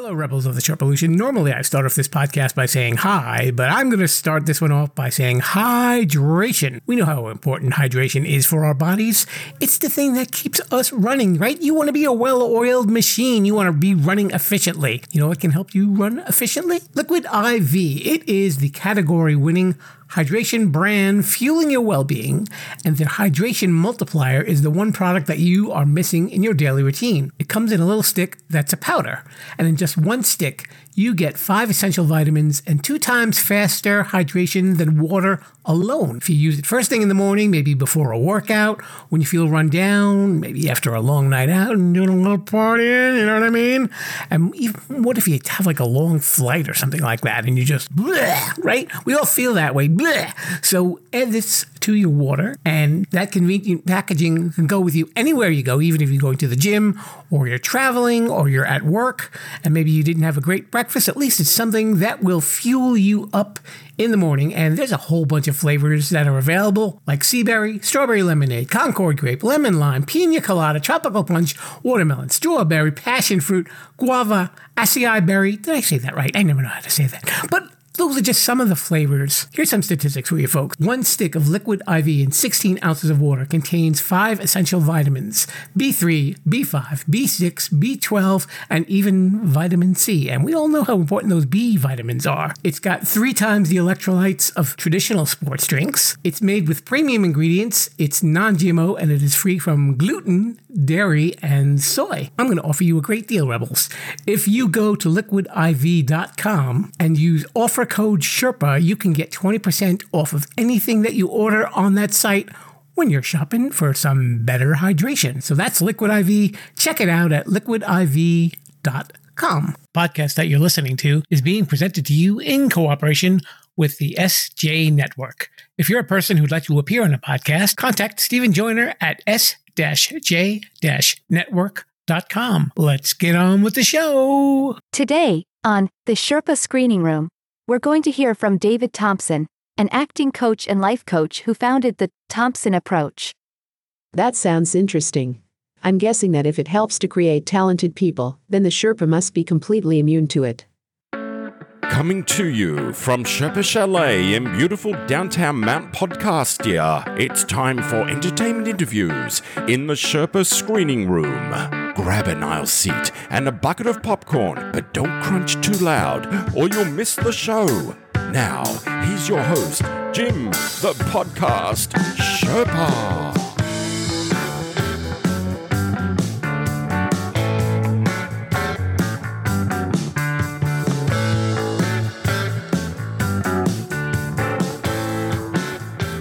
Hello, Rebels of the Sherpalution. Normally, I start off this podcast by saying hi, but I'm going to start this one off by saying hydration. We know how important hydration is for our bodies. It's the thing that keeps us running, right? You want to be a well oiled machine. You want to be running efficiently. You know what can help you run efficiently? Liquid IV. It is the category winning hydration brand fueling your well being, and their hydration multiplier is the one product that you are missing in your daily routine. It comes in a little stick that's a powder, and in just one stick, you get five essential vitamins and two times faster hydration than water alone. If you use it first thing in the morning, maybe before a workout, when you feel run down, maybe after a long night out and doing a little partying, you know what I mean? And even what if you have like a long flight or something like that and you just, bleh, right? We all feel that way. Bleh. So add this to your water, and that convenient packaging can go with you anywhere you go, even if you're going to the gym or you're traveling or you're at work and maybe you didn't have a great breakfast. At least it's something that will fuel you up in the morning. And there's a whole bunch of flavors that are available, like sea berry, strawberry lemonade, Concord grape, lemon lime, pina colada, tropical punch, watermelon, strawberry, passion fruit, guava, acai berry. Did I say that right? I never know how to say that. But those are just some of the flavors. Here's some statistics for you folks. One stick of liquid IV in 16 ounces of water contains five essential vitamins B3, B5, B6, B12, and even vitamin C. And we all know how important those B vitamins are. It's got three times the electrolytes of traditional sports drinks. It's made with premium ingredients. It's non GMO and it is free from gluten, dairy, and soy. I'm going to offer you a great deal, Rebels. If you go to liquidiv.com and use offer code Sherpa, you can get 20% off of anything that you order on that site when you're shopping for some better hydration. So that's Liquid IV. Check it out at liquidiv.com. Podcast that you're listening to is being presented to you in cooperation with the SJ Network. If you're a person who'd like to appear on a podcast, contact Steven Joiner at s-j-network.com. Let's get on with the show. Today, on The Sherpa Screening Room, we're going to hear from David Thompson, an acting coach and life coach who founded the Thompson Approach. That sounds interesting. I'm guessing that if it helps to create talented people, then the Sherpa must be completely immune to it. Coming to you from Sherpa Chalet in beautiful downtown Mount Podcastia, it's time for entertainment interviews in the Sherpa screening room. Grab an aisle seat and a bucket of popcorn, but don't crunch too loud or you'll miss the show. Now, here's your host, Jim, the podcast Sherpa.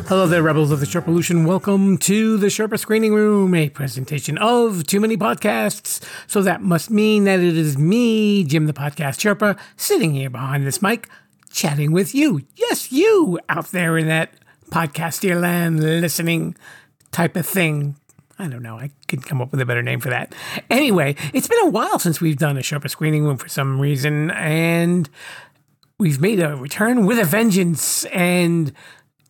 Hello there, Rebels of the Sherpalution. Welcome to the Sherpa Screening Room, a presentation of Too Many Podcasts. So that must mean that it is me, Jim the Podcast Sherpa, sitting here behind this mic, chatting with you. Yes, you out there in that podcast land listening type of thing. I don't know. I could come up with a better name for that. Anyway, it's been a while since we've done a Sherpa Screening Room for some reason, and we've made a return with a vengeance. And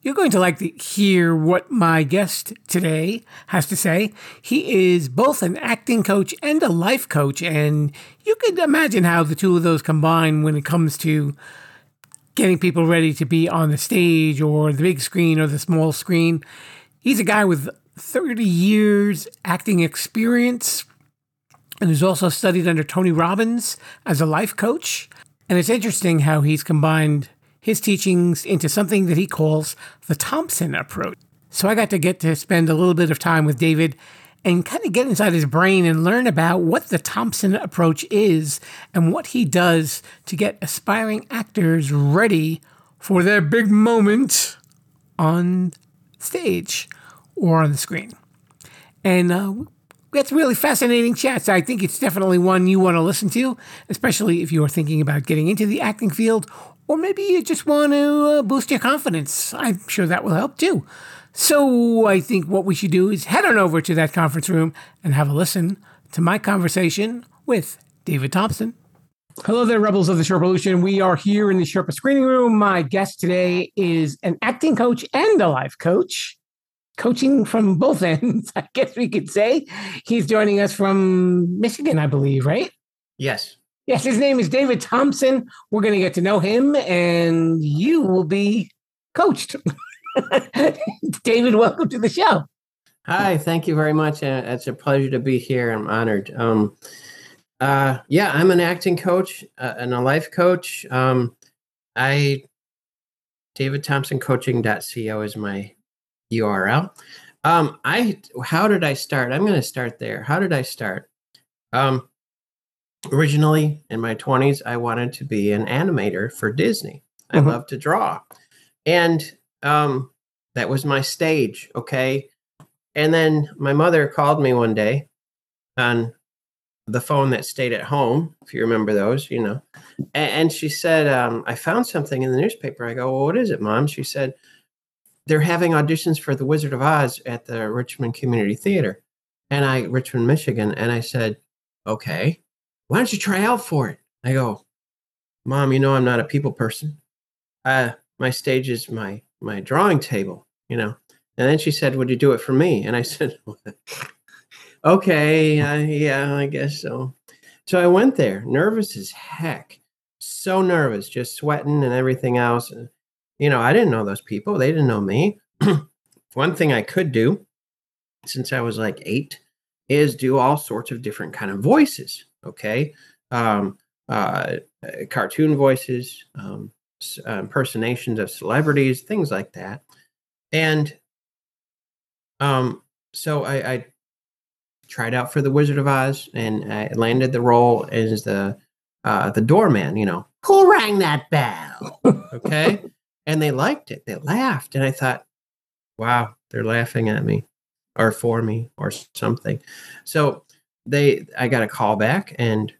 you're going to like to hear what my guest today has to say. He is both an acting coach and a life coach, and you can imagine how the two of those combine when it comes to getting people ready to be on the stage or the big screen or the small screen. He's a guy with 30 years acting experience and who's also studied under Tony Robbins as a life coach. And it's interesting how he's combined his teachings into something that he calls the Thompson approach. So I got to get to spend a little bit of time with David and kind of get inside his brain and learn about what the Thompson approach is and what he does to get aspiring actors ready for their big moment on stage or on the screen. And uh, that's really fascinating chats. I think it's definitely one you want to listen to, especially if you are thinking about getting into the acting field or maybe you just want to uh, boost your confidence. I'm sure that will help too. So I think what we should do is head on over to that conference room and have a listen to my conversation with David Thompson. Hello there, Rebels of the Sherpalution. We are here in the Sherpa screening room. My guest today is an acting coach and a life coach, coaching from both ends, I guess we could say. He's joining us from Michigan, I believe, right? Yes. Yes, his name is David Thompson. We're going to get to know him, and you will be coached. David, welcome to the show. Hi, thank you very much. It's a pleasure to be here. I'm honored. Um, uh, yeah, I'm an acting coach uh, and a life coach. Um, I David Thompson Coaching.co is my URL. Um, I how did I start? I'm going to start there. How did I start? Um, originally in my 20s, I wanted to be an animator for Disney. I Mhm. love to draw, and um, that was my stage. Okay, and then my mother called me one day on the phone that stayed at home, if you remember those, you know. And, and she said, um, I found something in the newspaper. I go, Well, what is it, mom? She said, They're having auditions for The Wizard of Oz at the Richmond Community Theater. And I, Richmond, Michigan. And I said, Okay, why don't you try out for it? I go, Mom, you know, I'm not a people person. Uh, my stage is my my drawing table, you know. And then she said, Would you do it for me? And I said, Okay, uh, yeah, I guess so. So I went there, nervous as heck, so nervous, just sweating and everything else. And, you know, I didn't know those people, they didn't know me. One thing I could do, since I was like eight, is do all sorts of different kind of voices. Okay, um, uh, uh, cartoon voices, um, uh, impersonations of celebrities, things like that. And um, so I, I tried out for the Wizard of Oz, and I landed the role as the uh, the doorman. You know, who rang that bell? Okay, and they liked it. They laughed, and I thought, wow, they're laughing at me, or for me, or something. So they, I got a call back, and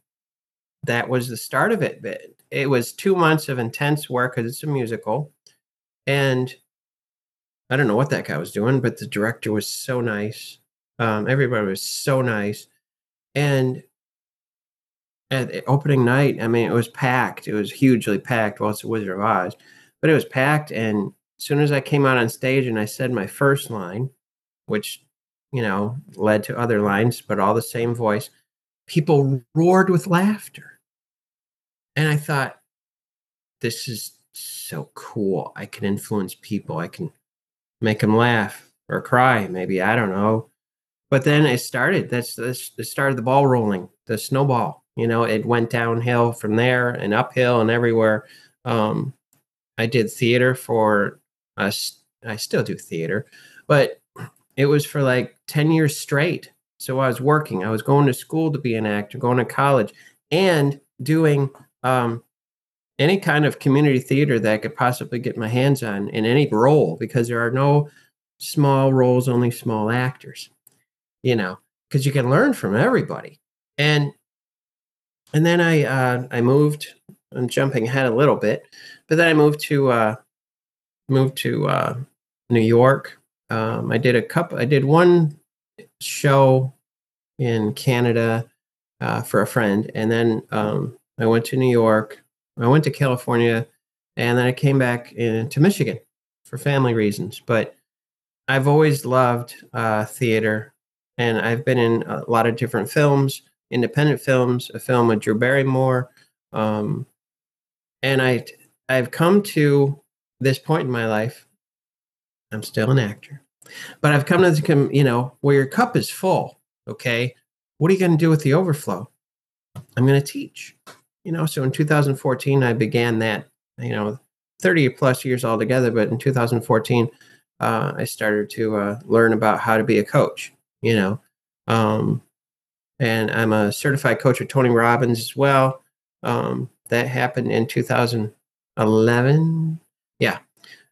that was the start of it. But it was two months of intense work because it's a musical, and I don't know what that guy was doing, but the director was so nice. Um, everybody was so nice, and at opening night, I mean, it was packed. It was hugely packed. Well, it's the Wizard of Oz, but it was packed. And as soon as I came out on stage and I said my first line, which you know led to other lines, but all the same voice, people roared with laughter, and I thought, this is so cool. I can influence people. I can make them laugh or cry, maybe. I don't know. But then it started. That's, that's it started the ball rolling, the snowball. You know, it went downhill from there and uphill and everywhere. Um, I did theater for us. I still do theater, but it was for like 10 years straight. So I was working. I was going to school to be an actor, going to college, and doing um, any kind of community theater that I could possibly get my hands on in any role because there are no small roles, only small actors, you know, because you can learn from everybody. And and then I uh, I moved. I'm jumping ahead a little bit, but then I moved to uh, moved to uh, New York. Um, I did a cup. I did one show in Canada uh, for a friend, and then um, I went to New York. I went to California, and then I came back in, to Michigan for family reasons. But I've always loved uh, theater, and I've been in a lot of different films, independent films, a film with Drew Barrymore, um, and I I've come to this point in my life. I'm still an actor, but I've come to the you know where your cup is full. Okay, what are you going to do with the overflow? I'm going to teach. You know, so in 2014 I began that. You know, 30 plus years altogether, but in 2014 uh, I started to uh, learn about how to be a coach. You know, um, and I'm a certified coach with Tony Robbins as well. Um, that happened in 2011. Yeah.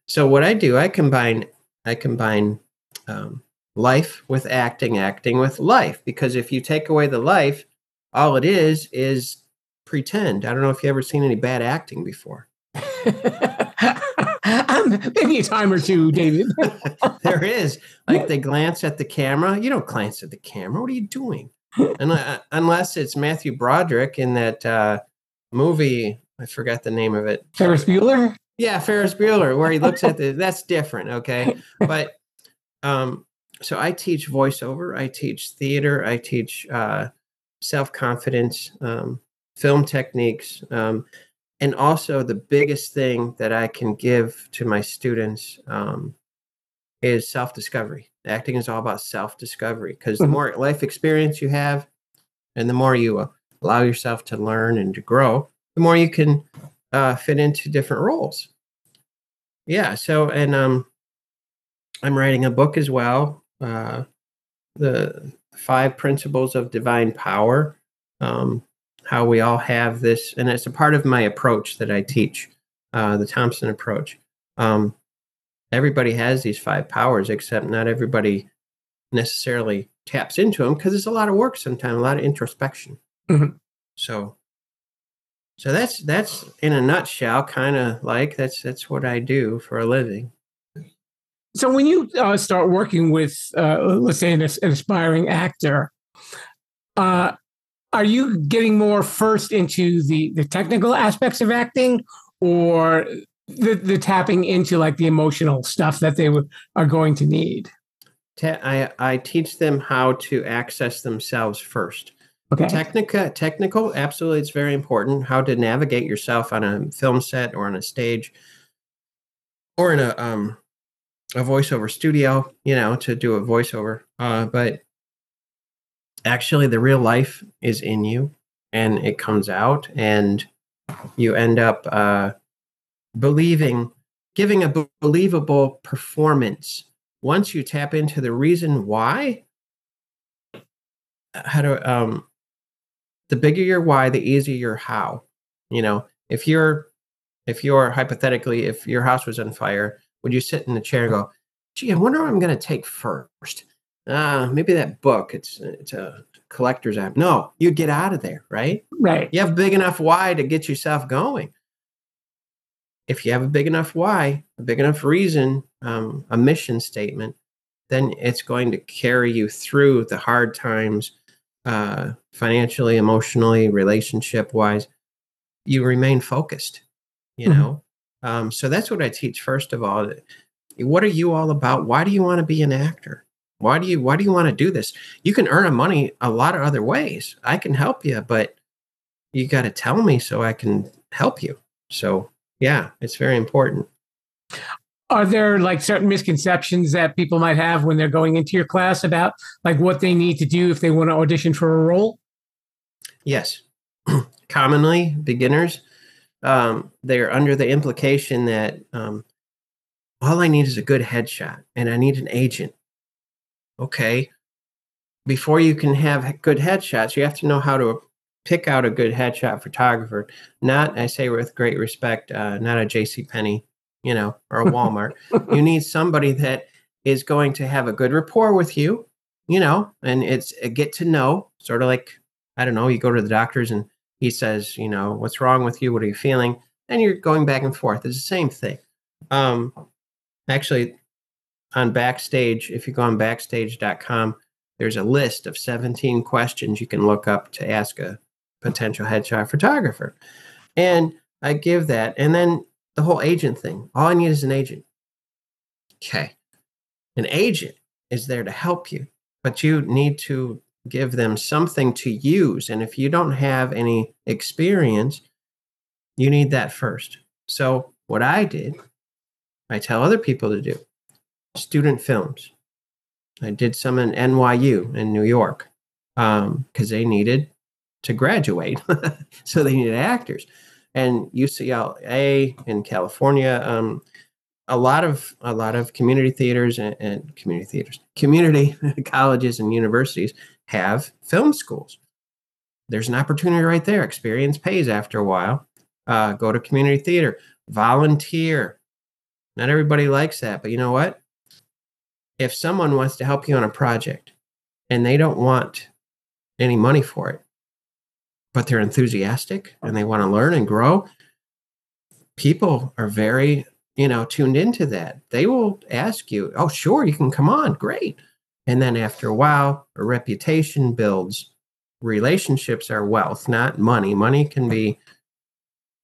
So what I do, I combine, I combine um, life with acting, acting with life. Because if you take away the life, all it is is pretend. I don't know if you ever seen any bad acting before. um, maybe a time or two, David. there is like they glance at the camera. You don't glance at the camera. What are you doing? Unless, unless it's Matthew Broderick in that uh, movie. I forgot the name of it. Ferris Bueller. Yeah, Ferris Bueller, where he looks at the. That's different, okay. But um, so I teach voiceover. I teach theater. I teach uh, self confidence. Um, film techniques. Um, and also, the biggest thing that I can give to my students um, is self discovery. Acting is all about self discovery because the Mhm. more life experience you have and the more you allow yourself to learn and to grow, the more you can uh, fit into different roles. Yeah. So, and um, I'm writing a book as well. Uh, the five principles of divine power. Um, how we all have this, and it's a part of my approach that I teach, uh, the Thompson approach. Um, everybody has these five powers, except not everybody necessarily taps into them because it's a lot of work sometimes, a lot of introspection. Mhm. So, so that's that's in a nutshell, kind of like that's that's what I do for a living. So when you uh, start working with, uh, let's say, an, an aspiring actor, uh, are you getting more first into the the technical aspects of acting, or the the tapping into like the emotional stuff that they would, are going to need? I I teach them how to access themselves first. Okay. Technica, technical, absolutely, it's very important. How to navigate yourself on a film set or on a stage, or in a um a voiceover studio, you know, to do a voiceover. Uh, but actually, the real life is in you, and it comes out, and you end up uh, believing, giving a believable performance. Once you tap into the reason why, how to um the bigger your why the easier your how you know? If you're if you're hypothetically if your house was on fire would you sit in the chair and go gee i wonder what i'm going to take first? Uh maybe that book it's it's a collector's app. No you'd get out of there right? Right. you have big enough why to get yourself going. If you have a big enough why a big enough reason um, a mission statement then it's going to carry you through the hard times uh, financially emotionally relationship wise you remain focused you Mhm. know? Um, so that's what i teach first of all what are you all about? Why do you want to be an actor? Why do you why do you want to do this? You can earn money a lot of other ways. I can help you but you got to tell me so i can help you. So yeah it's very important Are there like certain misconceptions that people might have when they're going into your class about like what they need to do if they want to audition for a role? Yes. Commonly, beginners, um, they're under the implication that um, all I need is a good headshot and I need an agent. Okay. Before you can have good headshots, you have to know how to pick out a good headshot photographer. Not, I say with great respect, uh, not a J.C. Penney, you know, or a Walmart. you need somebody that is going to have a good rapport with you, you know, and it's a get to know, sort of like I don't know, you go to the doctors and he says, you know, what's wrong with you? What are you feeling? And you're going back and forth. It's the same thing. Um, actually, on Backstage, if you go on backstage.com, there's a list of 17 questions you can look up to ask a potential headshot photographer. And I give that. And then the whole agent thing all I need is an agent. Okay. An agent is there to help you, but you need to give them something to use. And if you don't have any experience, you need that first. So, what I did, I tell other people to do student films. I did some in NYU in New York um, because they needed to graduate. so, they needed actors. And UCLA in California, um, a lot of a lot of community theaters and, and community theaters, community colleges and universities have film schools. There's an opportunity right there. Experience pays after a while. Uh, go to community theater, volunteer. Not everybody likes that, but you know what? If someone wants to help you on a project and they don't want any money for it, but they're enthusiastic and they want to learn and grow, people are very, you know, tuned into that. They will ask you, "Oh, sure, you can come on. Great." And then after a while, a reputation builds. Relationships are wealth, not money. Money can be,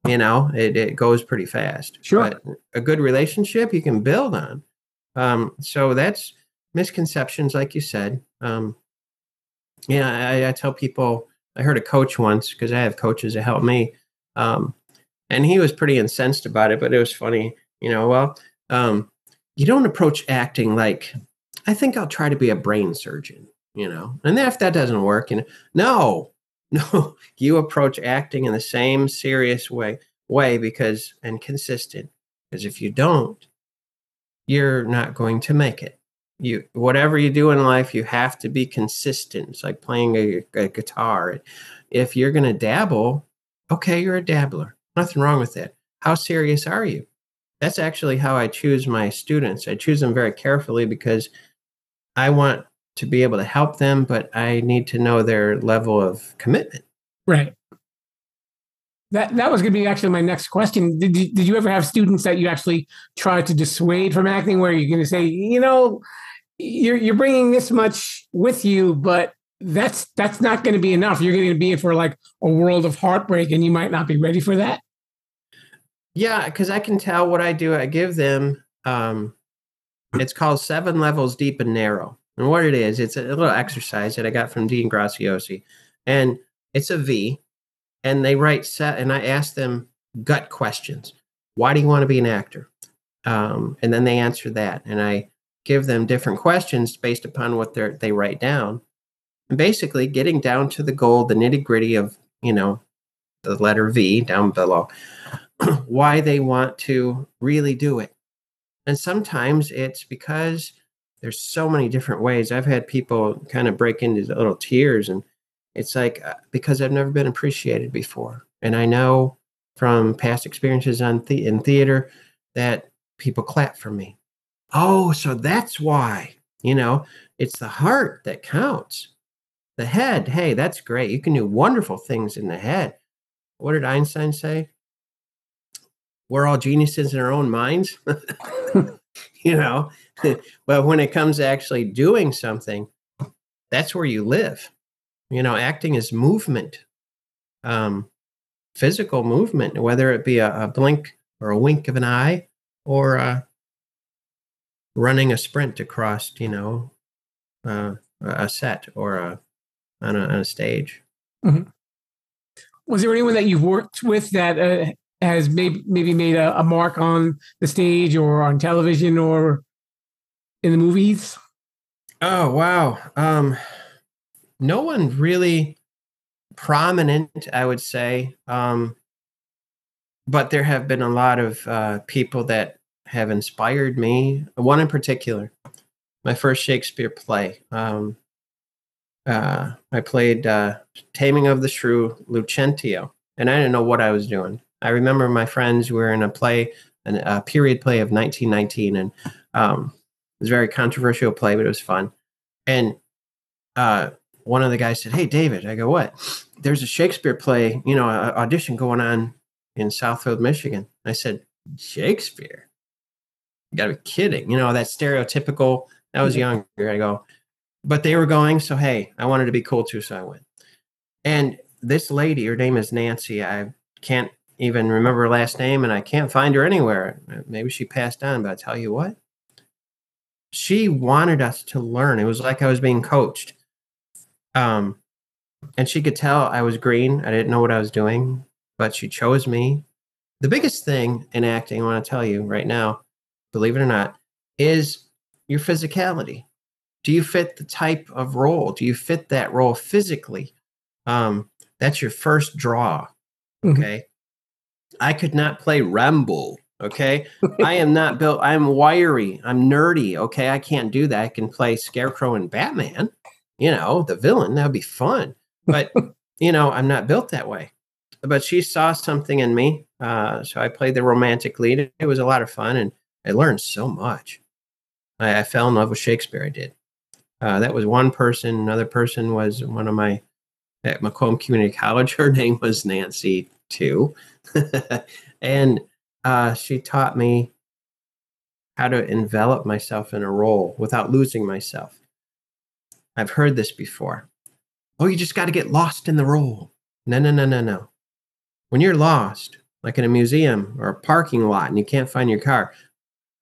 you know, it, it goes pretty fast. Sure. But a good relationship you can build on. Um, so that's misconceptions, like you said. Um, yeah, I, I tell people I heard a coach once because I have coaches that help me, um, and he was pretty incensed about it. But it was funny, you know. Well, um, you don't approach acting like I think I'll try to be a brain surgeon, you know. And if that doesn't work, you know, no, no, you approach acting in the same serious way way because and consistent because if you don't you're not going to make it you whatever you do in life you have to be consistent. It's like playing a, a guitar. If you're going to dabble okay you're a dabbler. Nothing wrong with that. How serious are you? That's actually how i choose my students. I choose them very carefully because i want to be able to help them but i need to know their level of commitment. Right. That that was going to be actually my next question. Did you, did you ever have students that you actually tried to dissuade from acting, where you're going to say, you know, you're you're bringing this much with you, but that's that's not going to be enough. You're going to be in for like a world of heartbreak, and you might not be ready for that. Yeah, because I can tell what I do. I give them. Um, it's called seven levels deep and narrow, and what it is, it's a little exercise that I got from Dean Graziosi, and it's a V and they write set and i ask them gut questions why do you want to be an actor um, and then they answer that and i give them different questions based upon what they they write down. And basically getting down to the goal the nitty gritty of you know the letter v down below why they want to really do it. And sometimes it's because there's so many different ways. I've had people kind of break into little tears and it's like uh, because I've never been appreciated before, and I know from past experiences on the- in theater that people clap for me. Oh, so that's why. You know, it's the heart that counts. The head, hey, that's great. You can do wonderful things in the head. What did Einstein say? We're all geniuses in our own minds. you know, but when it comes to actually doing something, that's where you live you know acting is movement um, physical movement whether it be a, a, blink or a wink of an eye or uh, running a sprint across you know uh, a set or a on a, on a stage mm-hmm. was there anyone that you've worked with that uh, has maybe maybe made a, a mark on the stage or on television or in the movies oh wow um no one really prominent, I would say. Um, but there have been a lot of uh, people that have inspired me. One in particular, my first Shakespeare play. Um, uh, I played uh, Taming of the Shrew, Lucentio, and I didn't know what I was doing. I remember my friends were in a play, an, a period play of 1919, and um, it was a very controversial play, but it was fun. And uh, one of the guys said, "Hey, David," I go, "What?" There's a Shakespeare play, you know, audition going on in Southfield, Michigan. I said, "Shakespeare? You got to be kidding!" You know that stereotypical. I was younger. I go, but they were going, so hey, I wanted to be cool too, so I went. And this lady, her name is Nancy. I can't even remember her last name, and I can't find her anywhere. Maybe she passed on, but I tell you what, she wanted us to learn. It was like I was being coached um, and she could tell I was green. I didn't know what I was doing, but she chose me. The biggest thing in acting, I want to tell you right now, believe it or not, is your physicality. Do you fit the type of role? Do you fit that role physically? Um, that's your first draw. Mm-hmm. Okay. Mm-hmm. I could not play Rambo. Okay. I am not built. I'm wiry. I'm nerdy. Okay. I can't do that. I can play Scarecrow and Batman you know, the villain. That would be fun. But, you know, I'm not built that way. But she saw something in me. Uh, so I played the romantic lead. It was a lot of fun and I learned so much. I, I fell in love with Shakespeare. I did. Uh, that was one person. Another person was one of my at Macomb Community College. Her name was Nancy too, and uh, she taught me how to envelop myself in a role without losing myself. I've heard this before. Oh, you just got to get lost in the role. No, no, no, no, no. When you're lost, like in a museum or a parking lot and you can't find your car,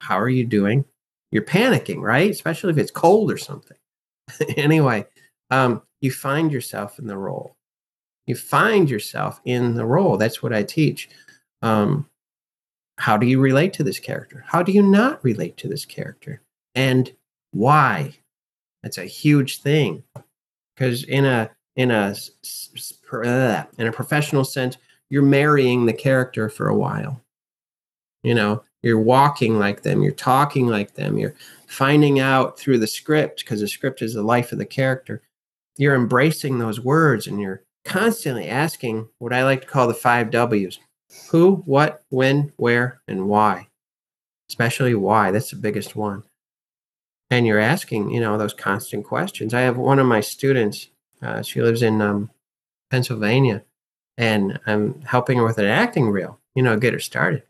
how are you doing? You're panicking, right? Especially if it's cold or something. anyway, um, you find yourself in the role. You find yourself in the role. That's what I teach. Um, how do you relate to this character? How do you not relate to this character? And why? That's a huge thing. Because in a in a in a professional sense, you're marrying the character for a while. You know, you're walking like them, you're talking like them, you're finding out through the script because the script is the life of the character. You're embracing those words and you're constantly asking what I like to call the five W's who, what, when, where, and why. Especially why. That's the biggest one. And you're asking, you know, those constant questions. I have one of my students, uh, she lives in um, Pennsylvania, and I'm helping her with an acting reel, you know, get her started.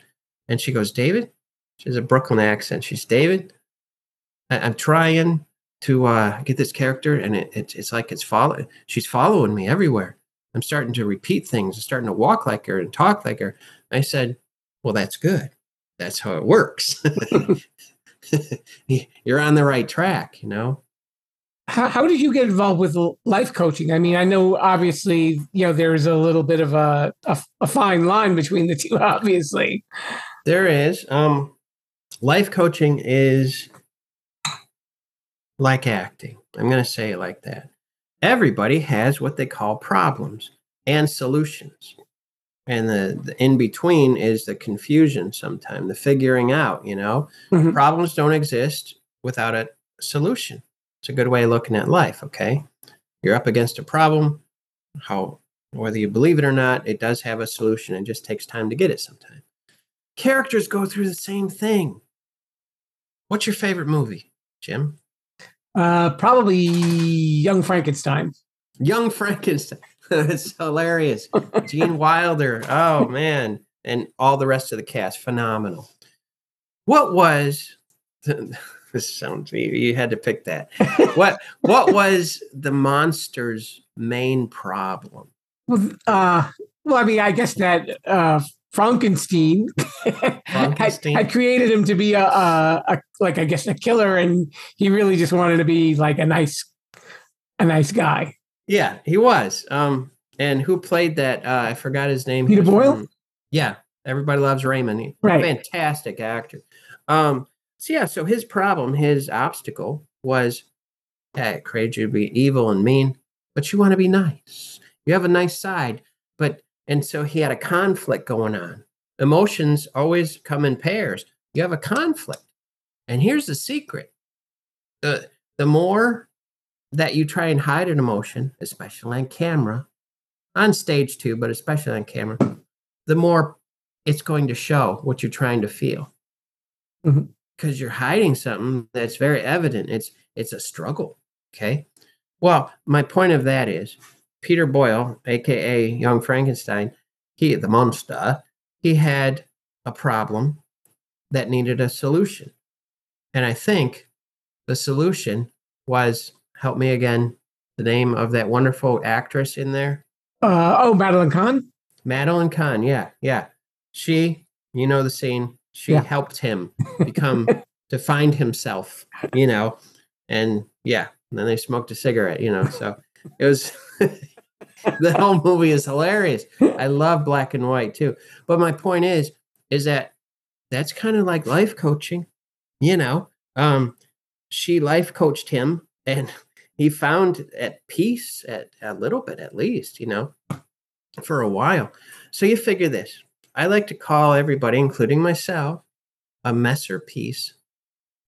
And she goes, David, she has a Brooklyn accent. She's David. I- am trying to uh, get this character, and it, it, it's like it's following. She's following me everywhere. I'm starting to repeat things. I'm starting to walk like her and talk like her. I said, Well, that's good. That's how it works. You're on the right track, you know? How, how did you get involved with life coaching? I mean, I know obviously, you know, there's a little bit of a, a, a fine line between the two, obviously. There is. Um, life coaching is like acting. I'm going to say it like that everybody has what they call problems and solutions. And the, the in between is the confusion sometimes, the figuring out, you know. Mm-hmm. Problems don't exist without a solution. It's a good way of looking at life, okay? You're up against a problem, how whether you believe it or not, it does have a solution. It just takes time to get it sometimes. Characters go through the same thing. What's your favorite movie, Jim? Uh, probably Young Frankenstein. Young Frankenstein. That's hilarious. Gene Wilder. Oh man, and all the rest of the cast, phenomenal. What was this sounds you had to pick that. what what was the monster's main problem? Well, uh, well, I mean, I guess that uh, Frankenstein, Frankenstein. had, had, created him to be a, a, a, like I guess a killer, and he really just wanted to be like a nice a nice guy. Yeah, he was. Um, and who played that? Uh, I forgot his name. Peter Boyle. From, yeah, everybody loves Raymond. He, right, fantastic actor. Um, so yeah, so his problem, his obstacle was created you to be evil and mean, but you want to be nice. You have a nice side, but and so he had a conflict going on. Emotions always come in pairs. You have a conflict. And here's the secret the, the more that you try and hide an emotion, especially on camera, on stage too, but especially on camera, the more it's going to show what you're trying to feel. Because mm-hmm. you're hiding something that's very evident. It's it's a struggle. Okay. Well, my point of that is Peter Boyle, aka Young Frankenstein, he the monster, he had a problem that needed a solution. And I think the solution was help me again, the name of that wonderful actress in there. Uh, oh, Madeline Kahn? Madeline Kahn, yeah, yeah. She, you know the scene, she yeah. helped him become to find himself, you know. And yeah, and then they smoked a cigarette, you know. So it was the whole movie is hilarious. I love black and white too. But my point is, is that that's kind of like life coaching, you know. Um, she life coached him, and he found at peace at a little bit, at least, you know, for a while. So you figure this. I like to call everybody, including myself, a masterpiece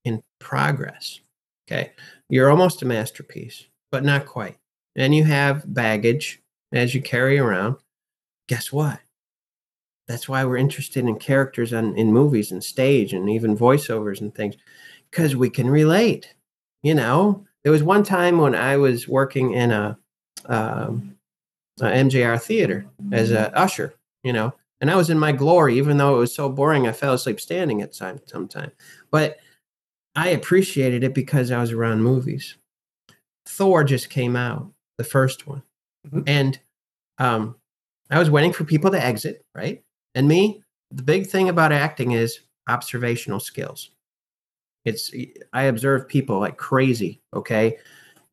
in progress. Okay, you're almost a masterpiece, but not quite. And you have baggage as you carry around, guess what? That's why we're interested in characters on, in movies and stage and even voiceovers and things, because we can relate. You know, there was one time when I was working in a, um, a MJR theater as a usher, you know, and I was in my glory, even though it was so boring, I fell asleep standing at some time. But I appreciated it because I was around movies. Thor just came out, the first one. Mm-hmm. And um, I was waiting for people to exit, right? And me, the big thing about acting is observational skills. It's I observe people like crazy, okay?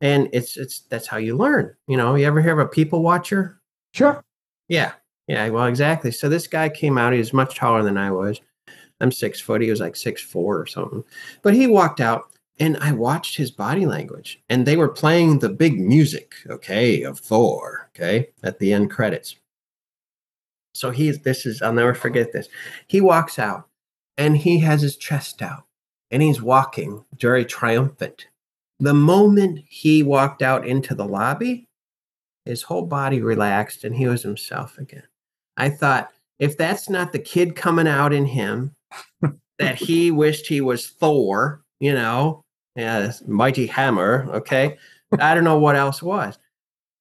And it's it's that's how you learn. You know, you ever hear of a people watcher? Sure. Yeah. Yeah. Well, exactly. So this guy came out. He was much taller than I was. I'm six foot. He was like six four or something. But he walked out and I watched his body language. And they were playing the big music, okay, of Thor, okay, at the end credits. So he's this is I'll never forget this. He walks out and he has his chest out and he's walking very triumphant. The moment he walked out into the lobby, his whole body relaxed and he was himself again. I thought, if that's not the kid coming out in him that he wished he was Thor, you know, yeah, mighty hammer, okay? I don't know what else was.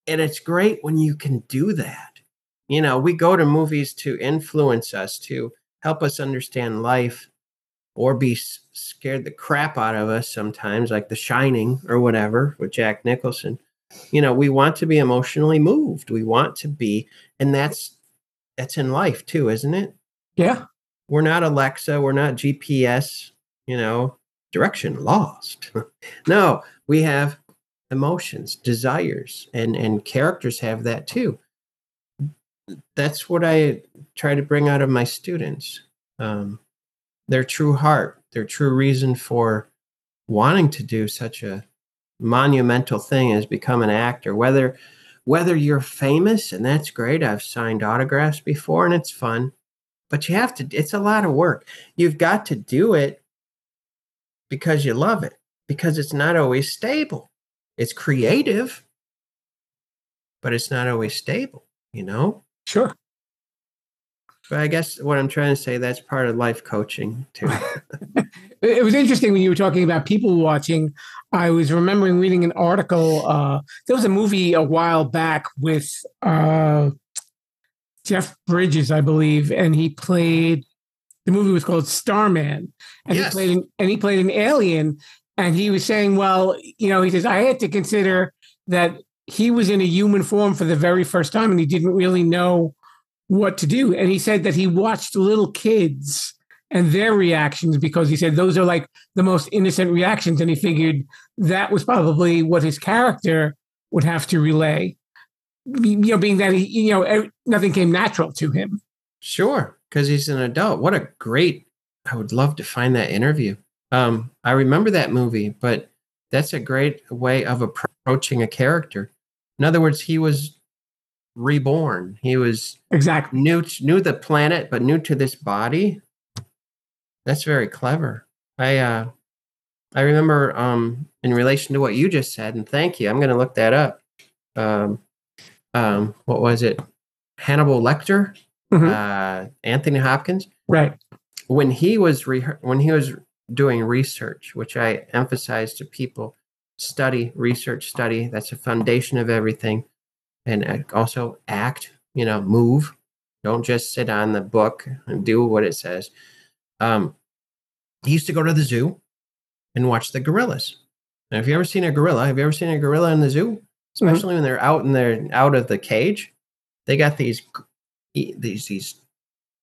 And it's great when you can do that. You know, we go to movies to influence us, to help us understand life or be scared the crap out of us sometimes, like The Shining or whatever with Jack Nicholson. You know, we want to be emotionally moved. We want to be, and that's that's in life too, isn't it? Yeah. We're not Alexa, we're not GPS, you know, direction lost. no, we have emotions, desires, and and characters have that too. That's what I try to bring out of my students. Um, their true heart, their true reason for wanting to do such a monumental thing as become an actor. Whether whether you're famous and that's great, I've signed autographs before and it's fun, but you have to. It's a lot of work. You've got to do it because you love it. Because it's not always stable. It's creative, but it's not always stable. You know. Sure. But I guess what I'm trying to say that's part of life coaching too. it was interesting when you were talking about people watching. I was remembering reading an article. Uh, there was a movie a while back with uh, Jeff Bridges, I believe, and he played. The movie was called Starman, and Yes. he played an, and he played an alien. And he was saying, "Well, you know," he says, "I had to consider that he was in a human form for the very first time, and he didn't really know what to do." And he said that he watched little kids and their reactions because he said those are like the most innocent reactions, and he figured that was probably what his character would have to relay. You know, being that he, you know, nothing came natural to him. Sure, because he's an adult. What a great! I would love to find that interview. Um, I remember that movie, but that's a great way of approaching a character. In other words, he was reborn. He was Exactly. new knew the planet, but new to this body. That's very clever. I uh, I remember um, in relation to what you just said, and thank you. I'm going to look that up. Um, um, what was it? Hannibal Lecter, Mhm. uh, Anthony Hopkins. Right. When he was re- when he was doing research, which I emphasize to people, study, research, study. That's the foundation of everything, and uh, also act. You know, move. Don't just sit on the book and do what it says. Um, he used to go to the zoo and watch the gorillas. Now, have you ever seen a gorilla? Have you ever seen a gorilla in the zoo? Especially when they're out and they're out of the cage, they got these g- e- these these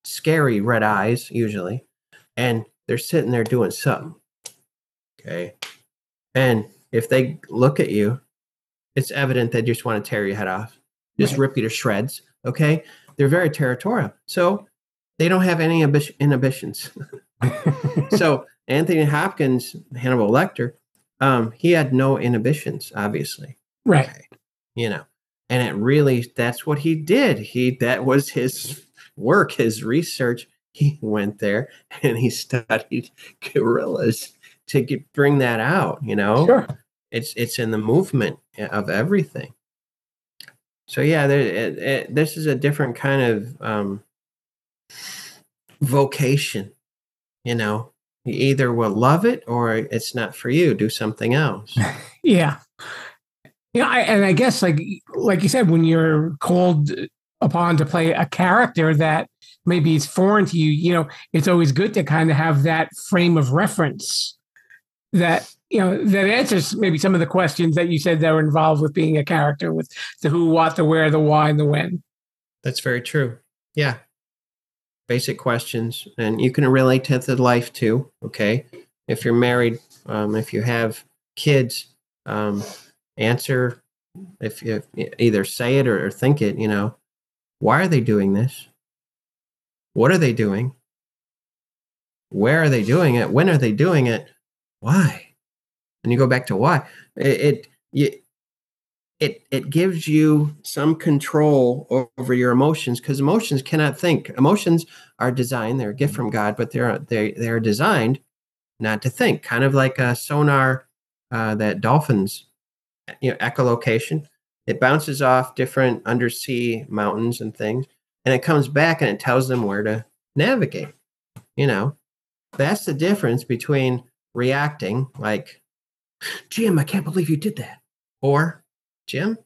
scary red eyes usually, and they're sitting there doing something. Okay, and if they look at you, it's evident they just want to tear your head off, just Right. rip you to shreds. Okay, they're very territorial, so they don't have any inhibitions. so Anthony Hopkins, Hannibal Lecter, um, he had no inhibitions, obviously. Right. Okay. You know, and it really that's what he did. He that was his work, his research. He went there and he studied gorillas to get, bring that out. You know, Sure. it's it's in the movement eh, of everything. So yeah, there, it, it, this is a different kind of um, vocation. You know, you either will love it or it's not for you. Do something else. Yeah. You know, I, and I guess like like you said, when you're called upon to play a character that maybe is foreign to you, you know, it's always good to kind of have that frame of reference that you know that answers maybe some of the questions that you said that were involved with being a character with the who, what, the where, the why, and the when. That's very true. Yeah. Basic questions. And you can relate to the life too. Okay. If you're married, um, if you have kids, um, answer if you either say it or, or think it, you know, Why are they doing this? What are they doing? Where are they doing it? When are they doing it? Why? And you go back to why. It it it, it gives you some control over your emotions because emotions cannot think. Emotions are designed; they're a gift from God, but they're they they're designed not to think. Kind of like a sonar uh, that dolphins, you know, echolocation. It bounces off different undersea mountains and things, and it comes back and it tells them where to navigate. You know, that's the difference between reacting like, Jim, I can't believe you did that, or Jim,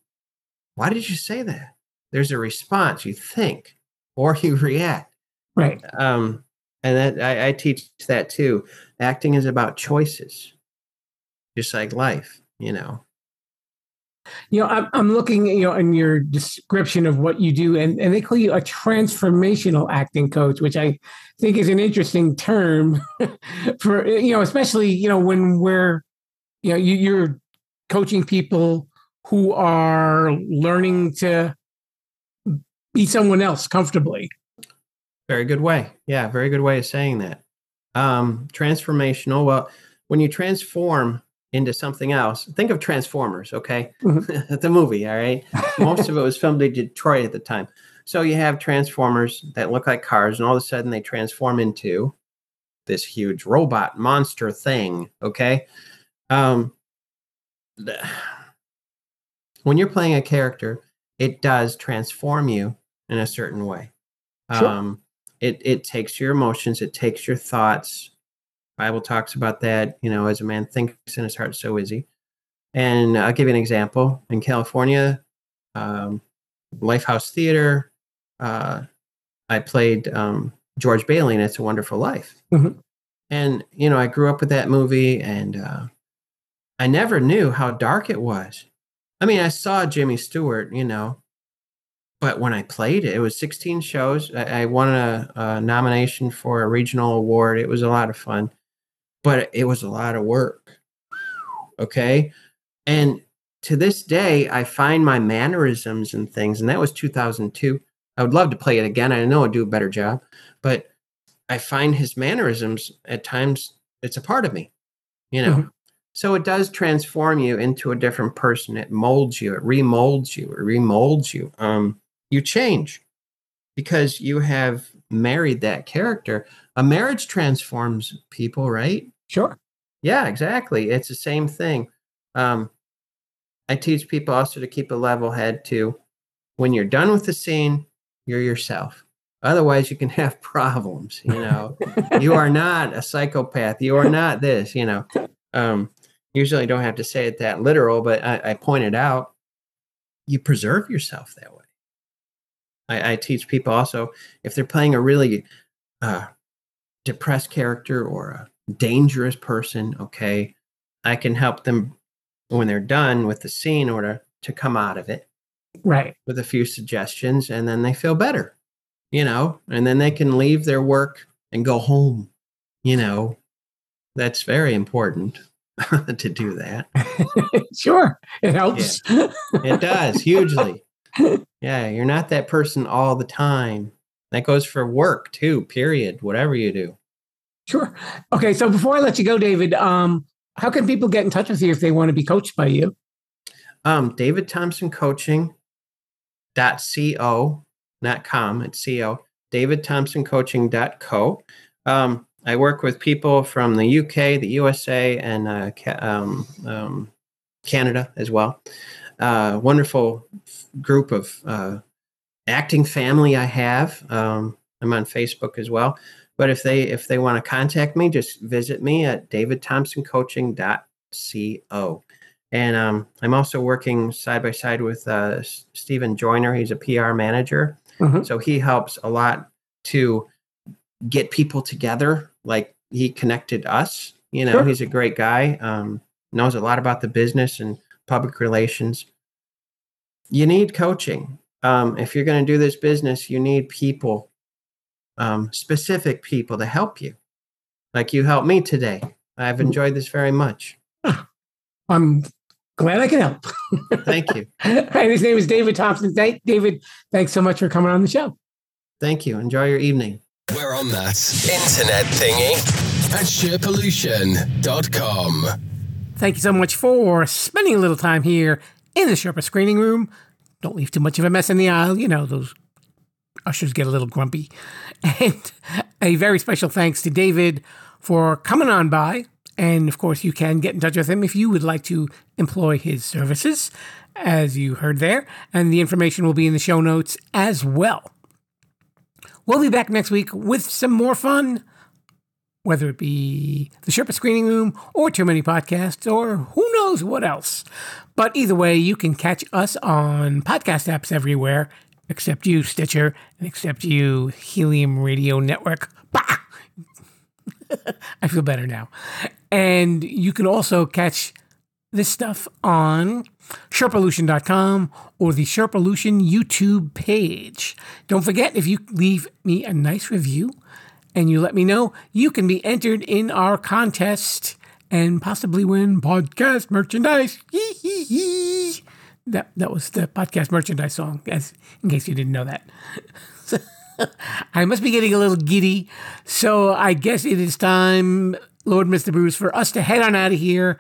why did you say that? There's a response. You think or you react. Right. Um, and that I, I teach that too. Acting is about choices, just like life. You know. You know, I'm, I'm looking, you know, in your description of what you do, and, and they call you a transformational acting coach, which I think is an interesting term for, you know, especially, you know, when we're, you know, you, you're coaching people who are learning to be someone else comfortably. Very good way. Yeah, very good way of saying that. Um, transformational. Well, when you transform into something else, think of Transformers, okay? Mm-hmm. the movie, all right? Most of it was filmed in Detroit at the time. So you have Transformers that look like cars, and all of a sudden they transform into this huge robot monster thing, okay? Um, when you're playing a character, it does transform you in a certain way. Sure. Um, it it takes your emotions, it takes your thoughts. Bible talks about that. You know, as a man thinks in his heart, so is he. And I'll give you an example. In California, um, Lifehouse Theater, uh, I played um, George Bailey in It's a Wonderful Life. Mm-hmm. And, you know, I grew up with that movie and uh, I never knew how dark it was. I mean, I saw Jimmy Stewart, you know, but when I played it, it was 16 shows. I, I won a, a, nomination for a regional award. It was a lot of fun, but it was a lot of work. Okay. And to this day, I find my mannerisms and things, and that was 2002. I would love to play it again. I know I'd do a better job, but I find his mannerisms at times, it's a part of me, you know. Mm-hmm. So it does transform you into a different person. It molds you, it remolds you, it remolds you. Um, you change because you have married that character. A marriage transforms people, right? Sure. Yeah, exactly. It's the same thing. Um, I teach people also to keep a level head too. When you're done with the scene, you're yourself. Otherwise, you can have problems. You know, you are not a psychopath. You are not this. You know, um, usually don't have to say it that literal, but I, I pointed out you preserve yourself that way. I, I, teach people also if they're playing a really uh, depressed character or a dangerous person, okay, I can help them when they're done with the scene order to come out of it. Right. With a few suggestions, and then they feel better, you know, and then they can leave their work and go home, you know. That's very important. to do that. sure, it helps. Yeah. It does hugely. yeah, you're not that person all the time. That goes for work too, period, whatever you do. Sure. Okay, so before I let you go, David, um, how can people get in touch with you if they want to be coached by you? Um, David Thompson Coaching dot co not com it's co david thompson coaching dot co um, I work with people from the UK, the USA, and uh, um, um, Canada as well. Uh, wonderful group of uh, acting family I have. Um, I'm on Facebook as well. But if they if they want to contact me, just visit me at davidthompsoncoaching.co. And um, I'm also working side by side with uh, Steven Joiner. He's a PR manager, mm-hmm. so he helps a lot to get people together. Like he connected us. You know, sure. he's a great guy. Um, knows a lot about the business and public relations. You need coaching. Um, if you're going to do this business, you need people, um, specific people to help you. Like you helped me today. I've enjoyed this very much. I'm glad I can help. Thank you. and his name is David Thompson. Thank David. Thanks so much for coming on the show. Thank you. Enjoy your evening. We're on that internet thingy at Sherpalution.com. Thank you so much for spending a little time here in the Sherpa screening room. Don't leave too much of a mess in the aisle. You know, those ushers get a little grumpy. And a very special thanks to David for coming on by. And of course, you can get in touch with him if you would like to employ his services, as you heard there. And the information will be in the show notes as well. We'll be back next week with some more fun, whether it be the Sherpa Screening Room or Too Many Podcasts or who knows what else. But either way, you can catch us on podcast apps everywhere, except you, Stitcher, and except you, Helium Radio Network. Bah! I feel better now. And you can also catch this stuff on Sherpalution.com or the Sherpalution YouTube page. Don't forget, if you leave me a nice review and you let me know, you can be entered in our contest and possibly win podcast merchandise. That that was the podcast merchandise song, as in case you didn't know that. I must be getting a little giddy, so I guess it is time, Lord Mr. Bruce, for us to head on out of here.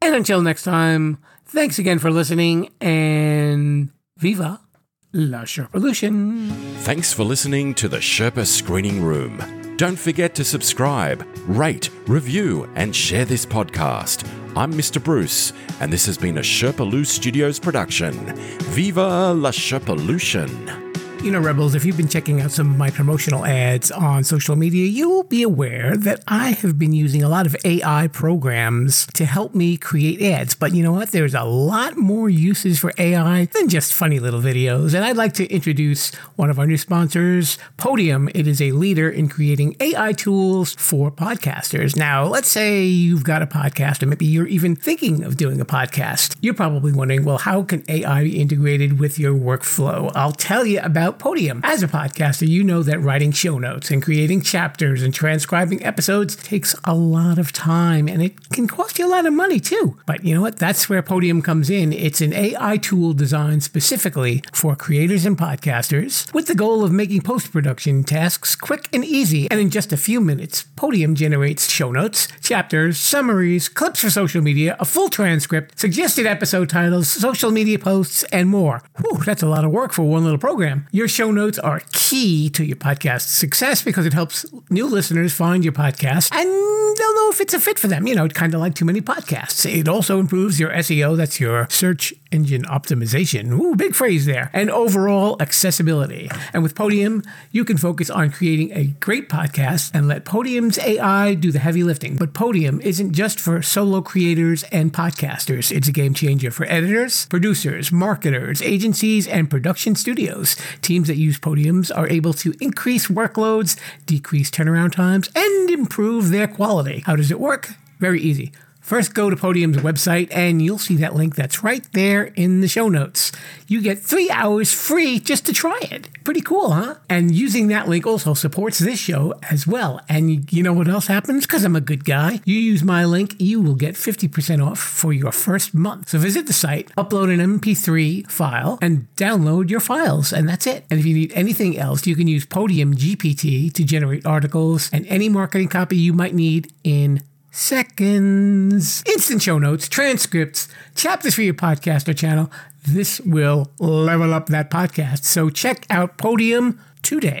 And until next time, thanks again for listening, and viva la Sherpalution. Thanks for listening to the Sherpa Screening Room. Don't forget to subscribe, rate, review, and share this podcast. I'm Mr. Bruce, and this has been a Sherpalu Studios production. Viva la Sherpalution! You know, Rebels, if you've been checking out some of my promotional ads on social media, you'll be aware that I have been using a lot of AI programs to help me create ads. But you know what? There's a lot more uses for AI than just funny little videos. And I'd like to introduce one of our new sponsors, Podium. It is a leader in creating AI tools for podcasters. Now, let's say you've got a podcast, or maybe you're even thinking of doing a podcast. You're probably wondering, well, how can AI be integrated with your workflow? I'll tell you about Podium. As a podcaster, you know that writing show notes and creating chapters and transcribing episodes takes a lot of time and it can cost you a lot of money too. But you know what? That's where Podium comes in. It's an AI tool designed specifically for creators and podcasters with the goal of making post production tasks quick and easy. And in just a few minutes, Podium generates show notes, chapters, summaries, clips for social media, a full transcript, suggested episode titles, social media posts, and more. Whew, that's a lot of work for one little program. Your show notes are key to your podcast success because it helps new listeners find your podcast. And they'll know if it's a fit for them. You know, kind of like too many podcasts. It also improves your SEO, that's your search engine optimization. Ooh, big phrase there. And overall accessibility. And with Podium, you can focus on creating a great podcast and let Podium's AI do the heavy lifting. But Podium isn't just for solo creators and podcasters, it's a game changer for editors, producers, marketers, agencies, and production studios. Teams that use Podiums are able to increase workloads, decrease turnaround times, and improve their quality. How does it work? Very easy. First, go to Podium's website and you'll see that link that's right there in the show notes. You get three hours free just to try it. Pretty cool, huh? And using that link also supports this show as well. And you know what else happens? Because I'm a good guy. You use my link, you will get 50% off for your first month. So visit the site, upload an MP3 file, and download your files. And that's it. And if you need anything else, you can use Podium GPT to generate articles and any marketing copy you might need in seconds. Instant show notes, transcripts, chapters for your podcast or channel. This will level up that podcast. So check out Podium today.